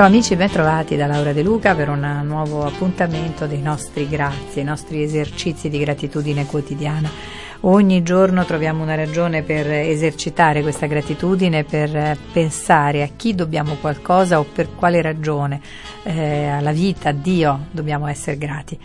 Ciao amici, ben trovati da Laura De Luca per un nuovo appuntamento dei nostri grazie, i nostri esercizi di gratitudine quotidiana. Ogni giorno troviamo una ragione per esercitare questa gratitudine, per pensare a chi dobbiamo qualcosa o per quale ragione, eh, alla vita, a Dio dobbiamo essere grati.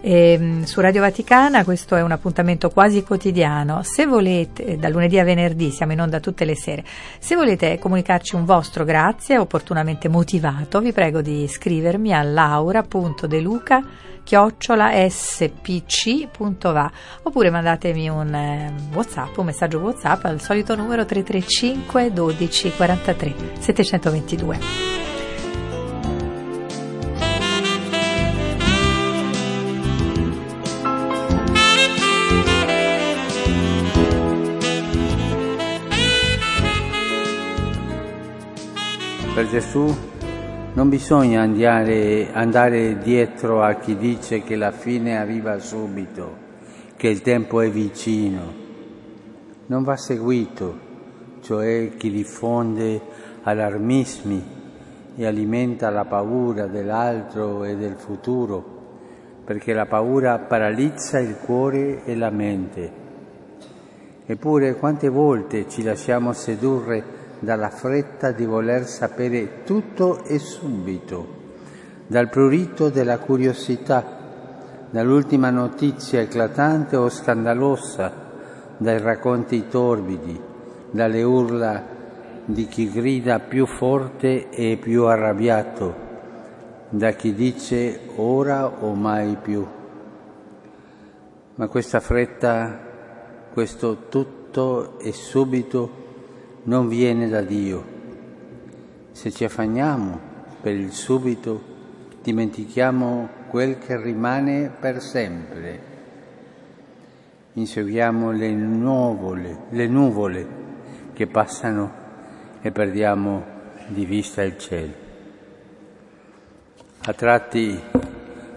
E, ehm, su Radio Vaticana questo è un appuntamento quasi quotidiano. Se volete, da lunedì a venerdì siamo in onda tutte le sere. Se volete comunicarci un vostro grazie opportunamente motivato, vi prego di scrivermi a laura.deluca chiocciolaspc.va oppure mandatemi un eh, whatsapp, un messaggio whatsapp al solito numero 335 12 43 722. Per Gesù non bisogna andare, andare, dietro a chi dice che la fine arriva subito, che il tempo è vicino. Non va seguito, cioè chi diffonde allarmismi e alimenta la paura dell'altro e del futuro, perché la paura paralizza il cuore e la mente. Eppure quante volte ci lasciamo sedurre dalla fretta di voler sapere tutto e subito, dal prurito della curiosità, dall'ultima notizia eclatante o scandalosa, dai racconti torbidi, dalle urla di chi grida più forte e più arrabbiato, da chi dice ora o mai più. Ma questa fretta, questo tutto e subito, non viene da Dio. Se ci affanniamo per il subito, dimentichiamo quel che rimane per sempre. Inseguiamo le nuvole, le nuvole che passano e perdiamo di vista il cielo. Attratti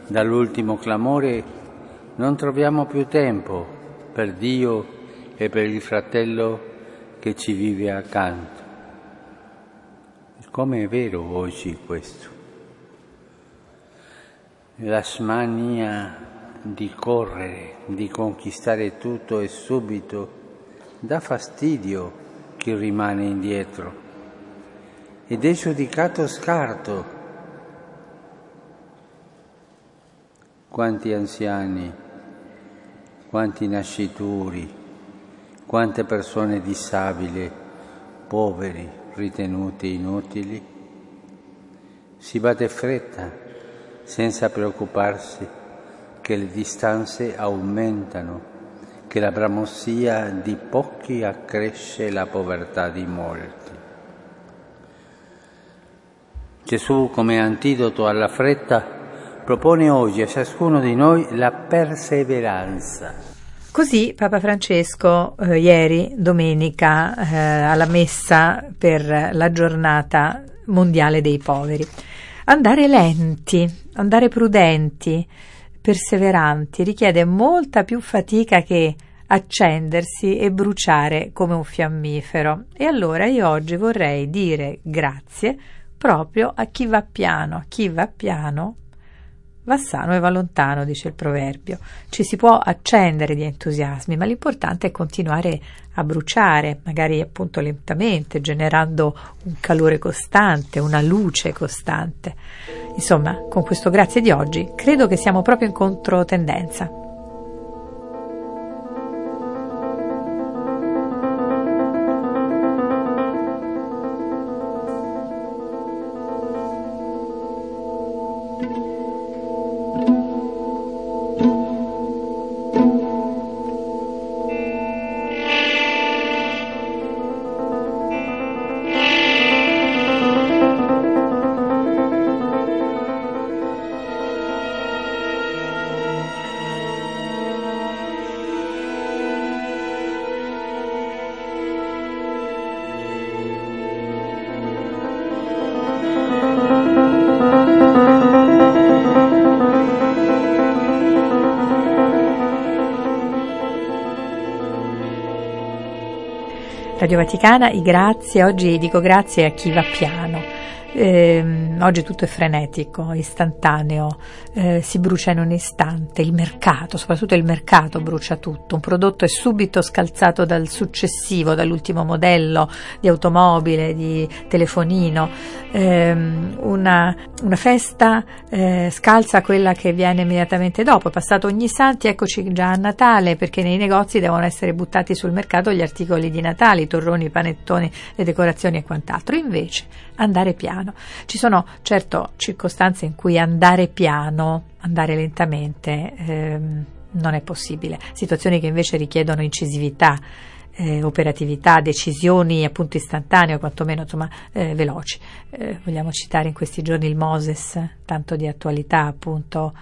dall'ultimo clamore, non troviamo più tempo per Dio e per il fratello che ci vive accanto. Come è vero oggi questo? La smania di correre, di conquistare tutto e subito, dà fastidio chi rimane indietro ed è giudicato scarto. Quanti anziani, quanti nascituri, quante persone disabili, poveri, ritenuti inutili. Si batte fretta senza preoccuparsi che le distanze aumentano, che la bramossia di pochi accresce la povertà di molti. Gesù, come antidoto alla fretta, propone oggi a ciascuno di noi la perseveranza Così Papa Francesco eh, ieri, domenica, eh, alla messa per la giornata mondiale dei poveri. Andare lenti, andare prudenti, perseveranti, richiede molta più fatica che accendersi e bruciare come un fiammifero. E allora io oggi vorrei dire grazie proprio a chi va piano, a chi va piano Va sano e va lontano, dice il proverbio. Ci si può accendere di entusiasmi, ma l'importante è continuare a bruciare, magari appunto lentamente, generando un calore costante, una luce costante. Insomma, con questo grazie di oggi, credo che siamo proprio in controtendenza. Radio Vaticana, i grazie, oggi dico grazie a chi va piano. Eh, oggi tutto è frenetico, istantaneo, eh, si brucia in un istante, il mercato, soprattutto il mercato brucia tutto, un prodotto è subito scalzato dal successivo, dall'ultimo modello di automobile, di telefonino, eh, una, una, festa eh, scalza quella che viene immediatamente dopo, è passato ogni santi, eccoci già a Natale perché nei negozi devono essere buttati sul mercato gli articoli di Natale, i torroni, i panettoni, le decorazioni e quant'altro, invece andare piano piano. Ci sono certo circostanze in cui andare piano, andare lentamente, ehm, non è possibile, situazioni che invece richiedono incisività. Eh, operatività, decisioni appunto istantanee o quantomeno insomma eh, veloci. Eh, vogliamo citare in questi giorni il Moses, tanto di attualità appunto,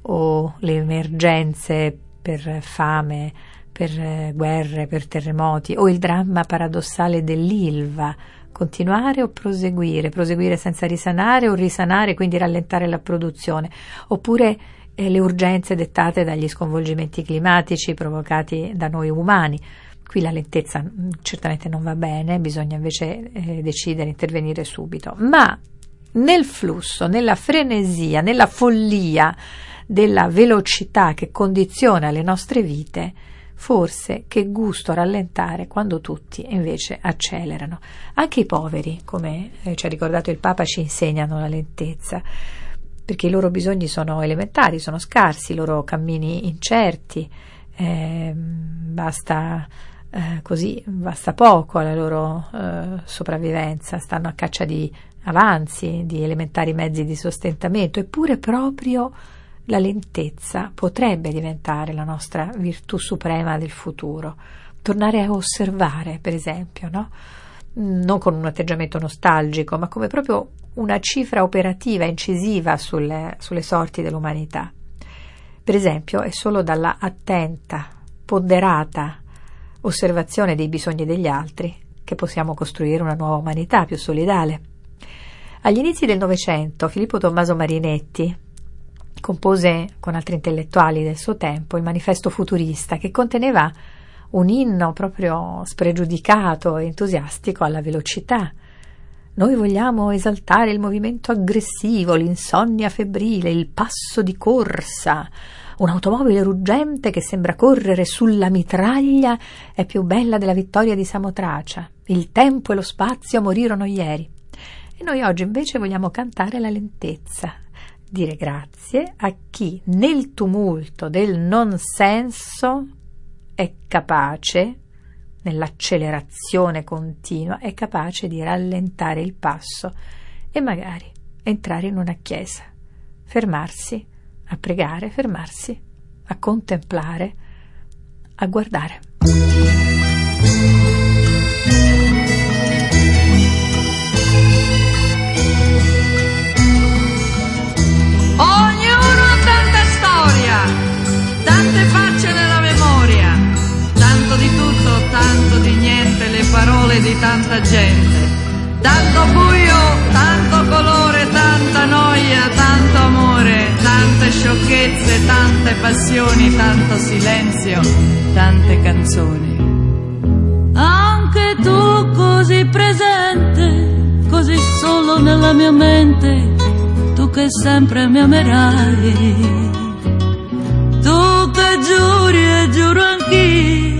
o le emergenze per fame, per eh, guerre, per terremoti, o il dramma paradossale dell'Ilva, Continuare o proseguire? Proseguire senza risanare o risanare, quindi rallentare la produzione? Oppure eh, le urgenze dettate dagli sconvolgimenti climatici provocati da noi umani? Qui la lentezza mm, certamente non va bene, bisogna invece eh, decidere, intervenire subito. Ma nel flusso, nella frenesia, nella follia della velocità che condiziona le nostre vite, Forse che gusto rallentare quando tutti invece accelerano. Anche i poveri, come eh, ci ha ricordato il Papa, ci insegnano la lentezza, perché i loro bisogni sono elementari, sono scarsi, i loro cammini incerti, eh, basta eh, così, basta poco alla loro eh, sopravvivenza, stanno a caccia di avanzi, di elementari mezzi di sostentamento, eppure proprio la lentezza potrebbe diventare la nostra virtù suprema del futuro. Tornare a osservare, per esempio, no? non con un atteggiamento nostalgico, ma come proprio una cifra operativa, incisiva sulle, sulle sorti dell'umanità. Per esempio, è solo dalla attenta, ponderata osservazione dei bisogni degli altri che possiamo costruire una nuova umanità più solidale. Agli inizi del Novecento, Filippo Tommaso Marinetti, compose con altri intellettuali del suo tempo il manifesto futurista che conteneva un inno proprio spregiudicato e entusiastico alla velocità. Noi vogliamo esaltare il movimento aggressivo, l'insonnia febbrile, il passo di corsa. Un'automobile ruggente che sembra correre sulla mitraglia è più bella della vittoria di Samotracia. Il tempo e lo spazio morirono ieri. E noi oggi invece vogliamo cantare la lentezza, dire grazie a chi nel tumulto del non senso è capace, nell'accelerazione continua, è capace di rallentare il passo e magari entrare in una chiesa, fermarsi a pregare, fermarsi a contemplare, a guardare. Tanta gente. Tanto buio, tanto colore, tanta noia, tanto amore, tante sciocchezze, tante passioni, tanto silenzio, tante canzoni. Anche tu così presente, così solo nella mia mente, tu che sempre mi amerai. Tu che giuri e giuro anch'io,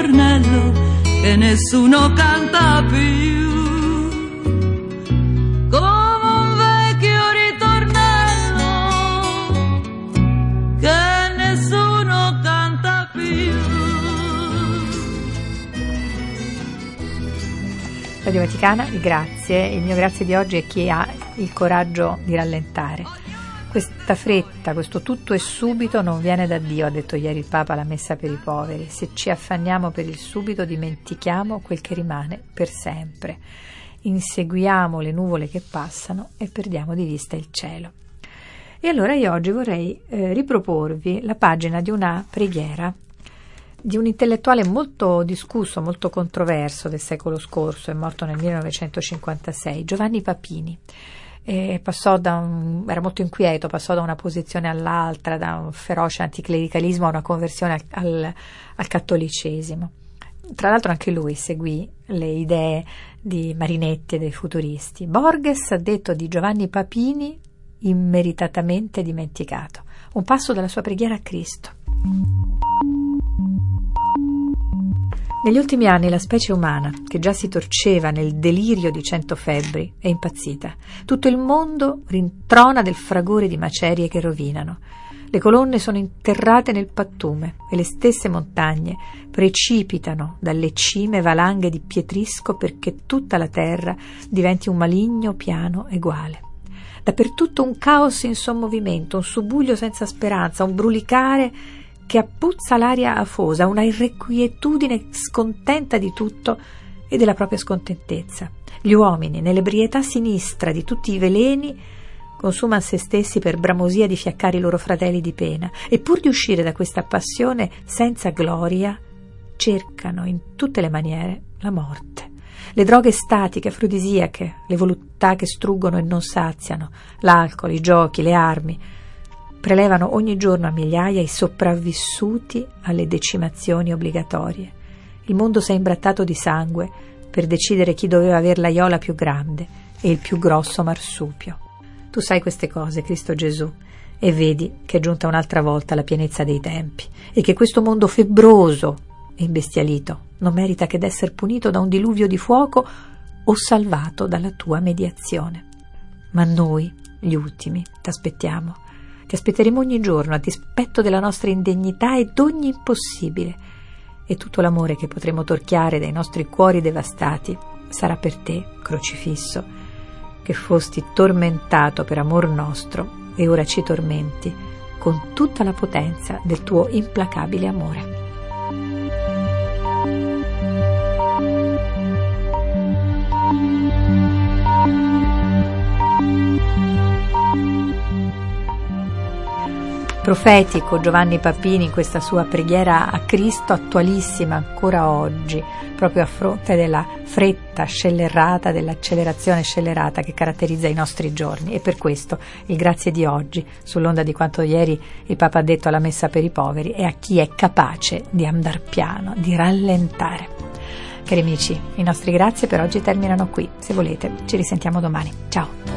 ritornello che nessuno canta più. Come un vecchio ritornello che nessuno canta più. Radio Vaticana, grazie, il mio grazie di oggi è chi ha il coraggio di rallentare. Questa fretta, questo tutto e subito non viene da Dio, ha detto ieri il Papa alla messa per i poveri. Se ci affanniamo per il subito dimentichiamo quel che rimane per sempre. Inseguiamo le nuvole che passano e perdiamo di vista il cielo. E allora io oggi vorrei eh, riproporvi la pagina di una preghiera di un intellettuale molto discusso, molto controverso del secolo scorso, è morto nel 1956, Giovanni Papini. Un, era molto inquieto, passò da una posizione all'altra, da un feroce anticlericalismo a una conversione al, al, al cattolicesimo. Tra l'altro anche lui seguì le idee di Marinetti e dei futuristi. Borges ha detto di Giovanni Papini immeritatamente dimenticato. Un passo dalla sua preghiera a Cristo. Negli ultimi anni la specie umana, che già si torceva nel delirio di cento febbri, è impazzita. Tutto il mondo rintrona del fragore di macerie che rovinano. Le colonne sono interrate nel pattume e le stesse montagne precipitano dalle cime valanghe di pietrisco perché tutta la terra diventi un maligno piano eguale. Dappertutto un caos in sommovimento, un subbuglio senza speranza, un brulicare che appuzza l'aria afosa, una irrequietudine scontenta di tutto e della propria scontentezza. Gli uomini, nell'ebrietà sinistra di tutti i veleni, consumano se stessi per bramosia di fiaccare i loro fratelli di pena, e pur di uscire da questa passione senza gloria, cercano in tutte le maniere la morte. Le droghe statiche, afrodisiache, le voluttà che struggono e non saziano, l'alcol, i giochi, le armi, prelevano ogni giorno a migliaia i sopravvissuti alle decimazioni obbligatorie. Il mondo si è imbrattato di sangue per decidere chi doveva aver l'aiola più grande e il più grosso marsupio. Tu sai queste cose, Cristo Gesù, e vedi che è giunta un'altra volta la pienezza dei tempi e che questo mondo febbroso e imbestialito non merita che d'essere punito da un diluvio di fuoco o salvato dalla tua mediazione. Ma noi, gli ultimi, t'aspettiamo ti aspetteremo ogni giorno a dispetto della nostra indegnità ed ogni impossibile. E tutto l'amore che potremo torchiare dai nostri cuori devastati sarà per te, crocifisso, che fosti tormentato per amor nostro e ora ci tormenti con tutta la potenza del tuo implacabile amore. Profetico Giovanni Papini in questa sua preghiera a Cristo attualissima ancora oggi, proprio a fronte della fretta scellerata, dell'accelerazione scellerata che caratterizza i nostri giorni. E per questo il grazie di oggi, sull'onda di quanto ieri il Papa ha detto alla messa per i poveri, è a chi è capace di andare piano, di rallentare. Cari amici, i nostri grazie per oggi terminano qui. Se volete, ci risentiamo domani. Ciao!